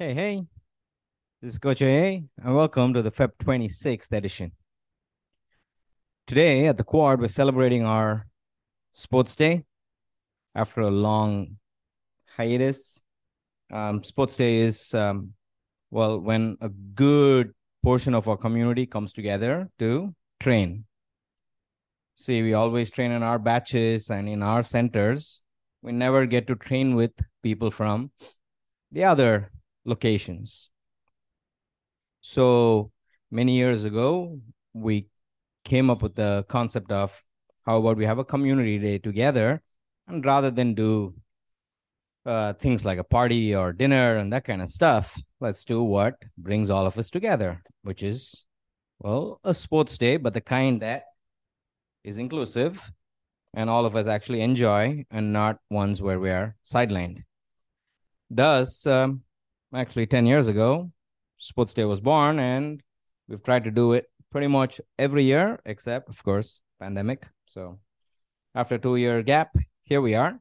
Hey, hey. This is Coach A, and welcome to the Feb 26th edition. Today at the Quad, we're celebrating our sports day after a long hiatus. Um, sports day is, um, well, when a good portion of our community comes together to train. See, we always train in our batches and in our centers. We never get to train with people from the other locations. So many years ago, we came up with the concept of how about we have a community day together, and rather than do uh, things like a party or dinner and that kind of stuff, let's do what brings all of us together, which is, well, a sports day, but the kind that is inclusive and all of us actually enjoy and not ones where we are sidelined. Thus, um, actually 10 years ago, Sports Day was born, and we've tried to do it pretty much every year, except, of course, pandemic. So after two year gap, here we are.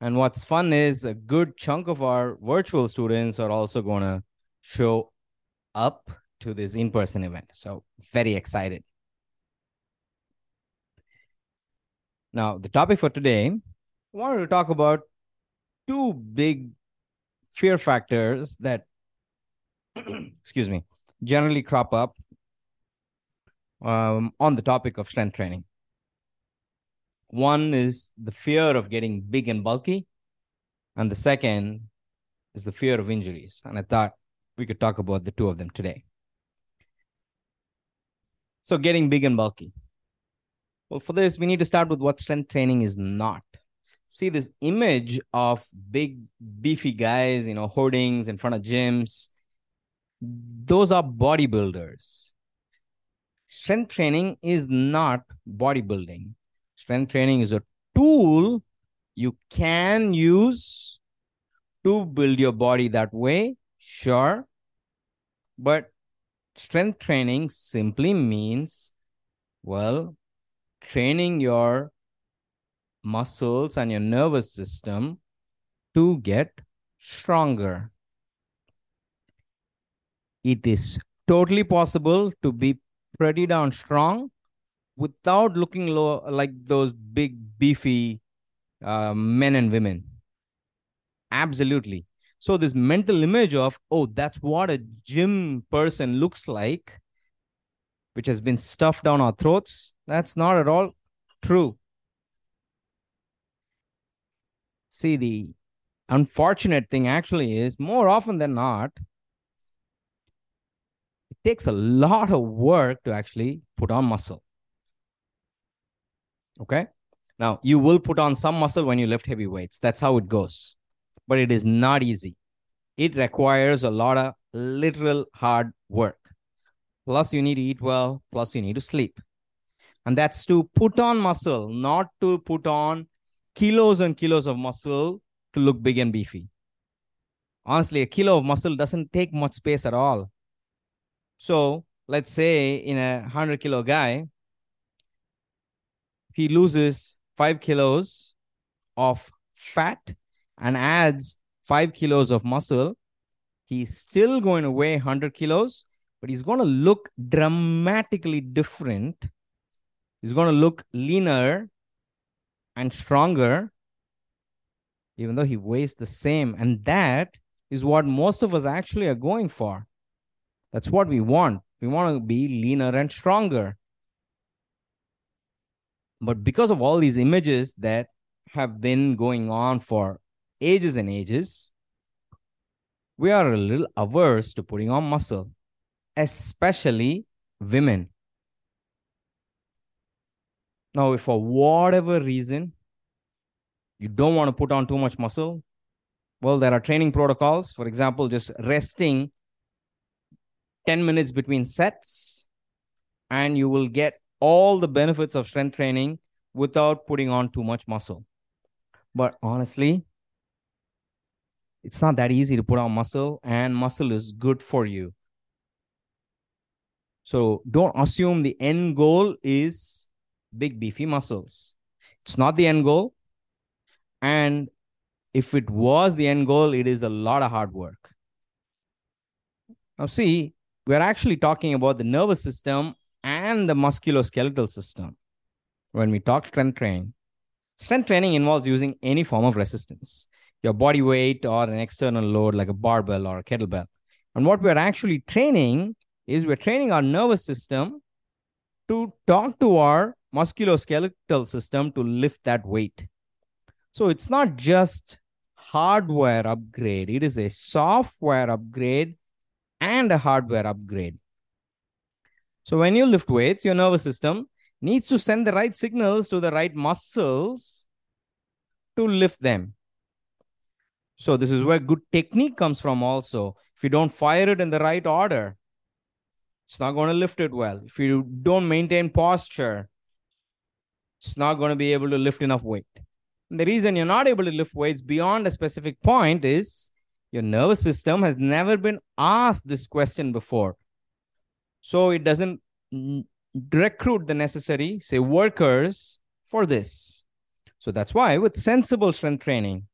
And what's fun is a good chunk of our virtual students are also going to show up to this in person event. So, very excited. Now, the topic for today, I wanted to talk about two big fear factors that, excuse me, generally crop up um, on the topic of strength training. One is the fear of getting big and bulky, and the second is the fear of injuries. And I thought we could talk about the two of them today. So, getting big and bulky. Well, for this, we need to start with what strength training is not. See this image of big, beefy guys, you know, hoardings in front of gyms. Those are bodybuilders. Strength training is not bodybuilding. Strength training is a tool you can use to build your body that way, sure. But strength training simply means, well, training your muscles and your nervous system to get stronger. It is totally possible to be pretty down strong without looking low, like those big, beefy uh, men and women. Absolutely. So, this mental image of, oh, that's what a gym person looks like, which has been stuffed down our throats, that's not at all true. See, the unfortunate thing actually is more often than not, it takes a lot of work to actually put on muscle. Okay. Now, you will put on some muscle when you lift heavy weights. That's how it goes. But it is not easy. It requires a lot of literal hard work. Plus, you need to eat well. Plus, you need to sleep. And that's to put on muscle, not to put on kilos and kilos of muscle to look big and beefy. Honestly, a kilo of muscle doesn't take much space at all. So, let's say in a 100 kilo guy, he loses five kilos of fat and adds five kilos of muscle, he's still going to weigh 100 kilos, but he's going to look dramatically different. He's going to look leaner and stronger, even though he weighs the same. And that is what most of us actually are going for. That's what we want. We want to be leaner and stronger. But because of all these images that have been going on for ages and ages, we are a little averse to putting on muscle, especially women. Now, if for whatever reason you don't want to put on too much muscle, well, there are training protocols. For example, just resting 10 minutes between sets, and you will get all the benefits of strength training without putting on too much muscle. But honestly, it's not that easy to put on muscle, and muscle is good for you. So don't assume the end goal is big, beefy muscles. It's not the end goal. And if it was the end goal, it is a lot of hard work. Now, see, we're actually talking about the nervous system and the musculoskeletal system when we talk strength training. Strength training involves using any form of resistance, your body weight or an external load like a barbell or a kettlebell. And what we're actually training is we're training our nervous system to talk to our musculoskeletal system to lift that weight. So it's not just hardware upgrade, it is a software upgrade and a hardware upgrade. So when you lift weights, your nervous system needs to send the right signals to the right muscles to lift them. So this is where good technique comes from also. If you don't fire it in the right order, it's not going to lift it well. If you don't maintain posture, it's not going to be able to lift enough weight. And the reason you're not able to lift weights beyond a specific point is your nervous system has never been asked this question before. So it doesn't recruit the necessary, say, workers for this. So that's why with sensible strength training,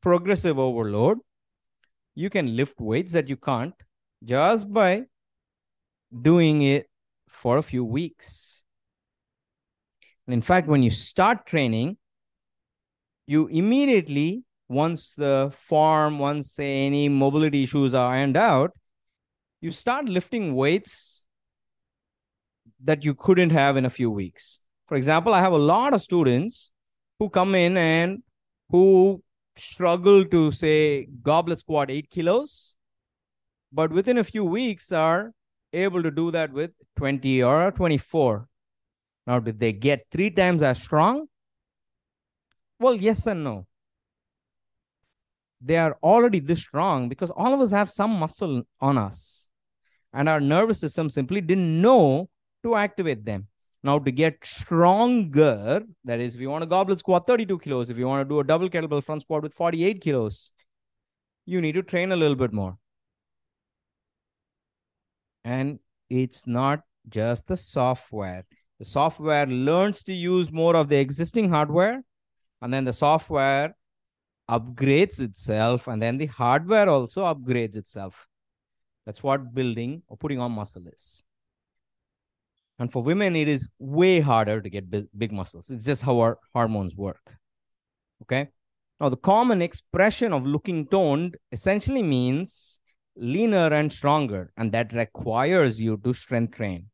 progressive overload, you can lift weights that you can't just by doing it for a few weeks. And in fact, when you start training, you immediately, once the form, once say any mobility issues are ironed out, you start lifting weights that you couldn't have in a few weeks. For example, I have a lot of students who come in and who struggle to say goblet squat eight kilos, but within a few weeks are able to do that with 20 or 24. Now, did they get three times as strong? Well, yes and no. They are already this strong because all of us have some muscle on us. And our nervous system simply didn't know to activate them. Now, to get stronger, that is, if you want a goblet squat 32 kilos, if you want to do a double kettlebell front squat with 48 kilos, you need to train a little bit more. And it's not just the software. The software learns to use more of the existing hardware, and then the software upgrades itself, and then the hardware also upgrades itself. That's what building or putting on muscle is. And for women, it is way harder to get big, muscles. It's just how our hormones work. Okay. Now, the common expression of looking toned essentially means leaner and stronger, and that requires you to strength train.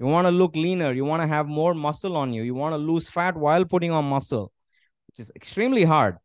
You want to look leaner, you want to have more muscle on you, you want to lose fat while putting on muscle, which is extremely hard.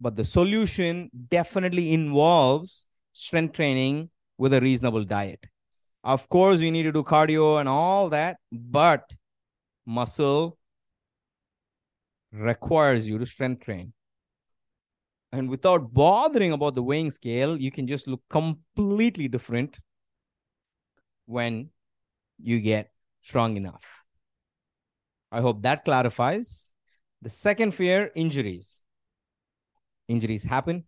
But the solution definitely involves strength training with a reasonable diet. Of course, you need to do cardio and all that, but muscle requires you to strength train. And without bothering about the weighing scale, you can just look completely different when you get strong enough. I hope that clarifies. The second fear injuries. Injuries happen.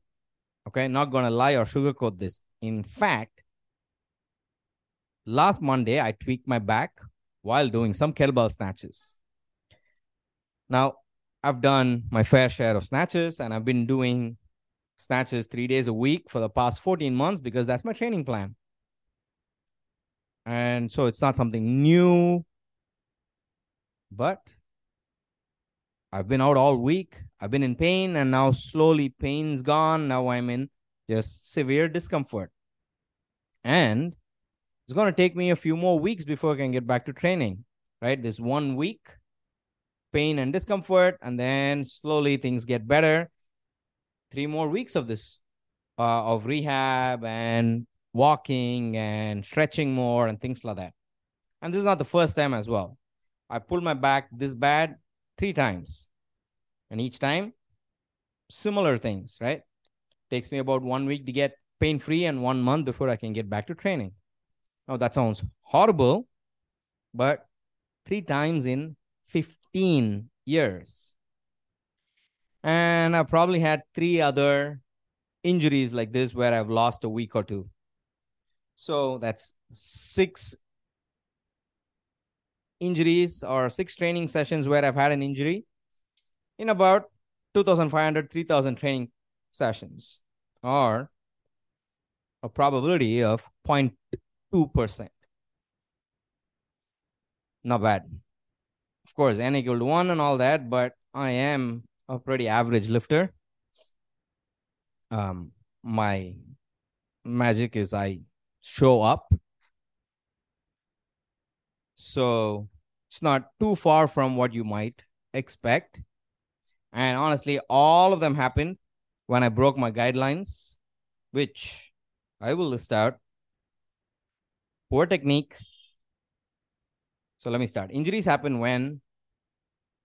Okay, not going to lie or sugarcoat this. In fact, last Monday, I tweaked my back while doing some kettlebell snatches. Now, I've done my fair share of snatches and I've been doing snatches three days a week for the past 14 months because that's my training plan. And so it's not something new, but I've been out all week. I've been in pain and now slowly pain's gone. Now I'm in just severe discomfort. And it's going to take me a few more weeks before I can get back to training, right? This one week, pain and discomfort, and then slowly things get better. Three more weeks of this, uh, of rehab and walking and stretching more and things like that. And this is not the first time as well. I pulled my back this bad three times. And each time, similar things, right? Takes me about one week to get pain free and one month before I can get back to training. Now that sounds horrible, but three times in 15 years. And I've probably had three other injuries like this where I've lost a week or two. So that's six injuries or six training sessions where I've had an injury in about 2,500, 3,000 training sessions or a probability of 0.2%. Not bad. Of course, n equal to 1 and all that, but I am a pretty average lifter. Um, my magic is I show up. So it's not too far from what you might expect. And honestly, all of them happened when I broke my guidelines, which I will list out. Poor technique. So let me start. Injuries happen when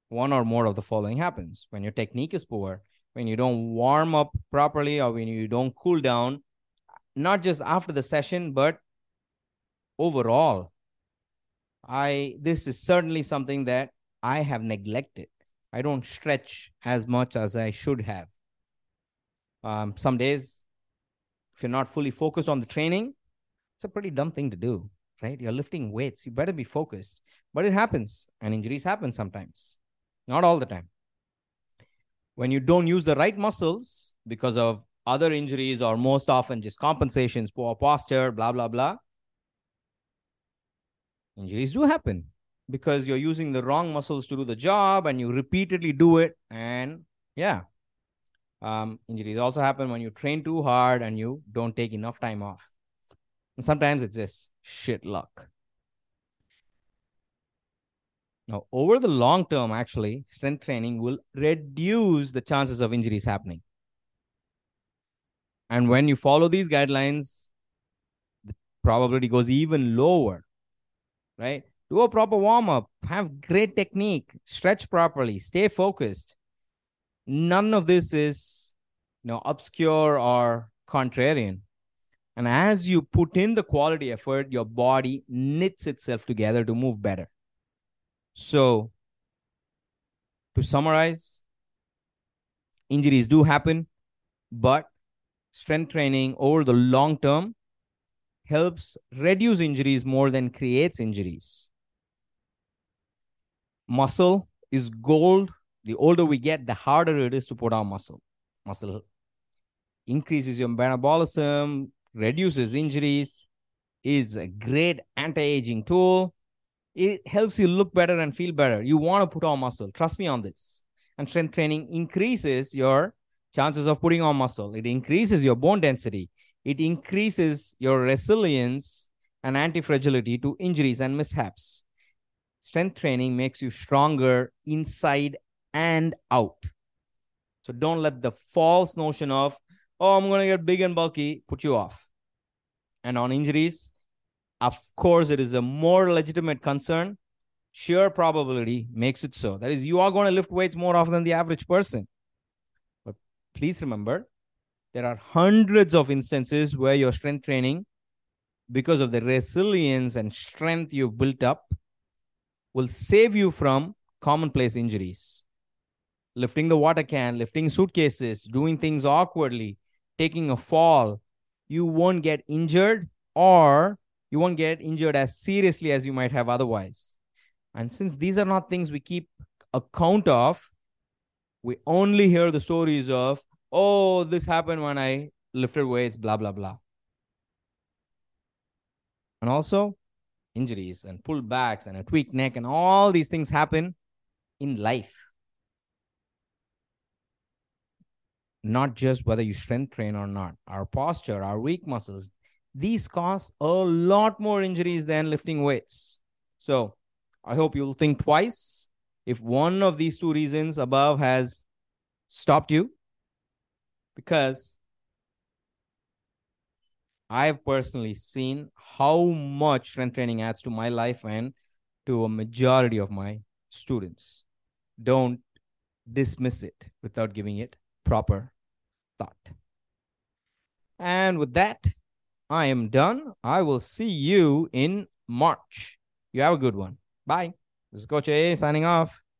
one or more of the following happens when your technique is poor, when you don't warm up properly, or when you don't cool down, not just after the session, but overall. I this is certainly something that I have neglected. I don't stretch as much as I should have. Um, some days, if you're not fully focused on the training, it's a pretty dumb thing to do, right? You're lifting weights. You better be focused. But it happens, and injuries happen sometimes, not all the time. When you don't use the right muscles because of other injuries or most often just compensations, poor posture, blah, blah, blah, injuries do happen because you're using the wrong muscles to do the job and you repeatedly do it. And yeah, um, injuries also happen when you train too hard and you don't take enough time off. And sometimes it's just shit luck. Now, over the long term, actually, strength training will reduce the chances of injuries happening. And when you follow these guidelines, the probability goes even lower, right? do a proper warm up, have great technique, stretch properly, stay focused. None of this is you know obscure or contrarian. And as you put in the quality effort, your body knits itself together to move better. So, to summarize, injuries do happen, but strength training over the long term helps reduce injuries more than creates injuries muscle is gold. The older we get, the harder it is to put on muscle. Muscle increases your metabolism, reduces injuries, is a great anti-aging tool. It helps you look better and feel better. You want to put on muscle. Trust me on this. And strength training increases your chances of putting on muscle. It increases your bone density. It increases your resilience and anti-fragility to injuries and mishaps strength training makes you stronger inside and out. So don't let the false notion of, oh, I'm going to get big and bulky put you off. And on injuries, of course, it is a more legitimate concern. Sheer probability makes it so. That is, you are going to lift weights more often than the average person. Please remember, there are hundreds of instances where your strength training, because of the resilience and strength you've built up, will save you from commonplace injuries. Lifting the water can, lifting suitcases, doing things awkwardly, taking a fall, you won't get injured or you won't get injured as seriously as you might have otherwise. And since these are not things we keep account of, we only hear the stories of, oh, this happened when I lifted weights, blah, blah, blah. And also, injuries and pulled backs and a tweaked neck and all these things happen in life. Not just whether you strength train or not. Our posture, our weak muscles, these cause a lot more injuries than lifting weights. So I hope you'll think twice if one of these two reasons above has stopped you because I've personally seen how much strength training adds to my life and to a majority of my students. Don't dismiss it without giving it proper thought. And with that, I am done. I will see you in March. You have a good one. Bye. This is Coach A signing off.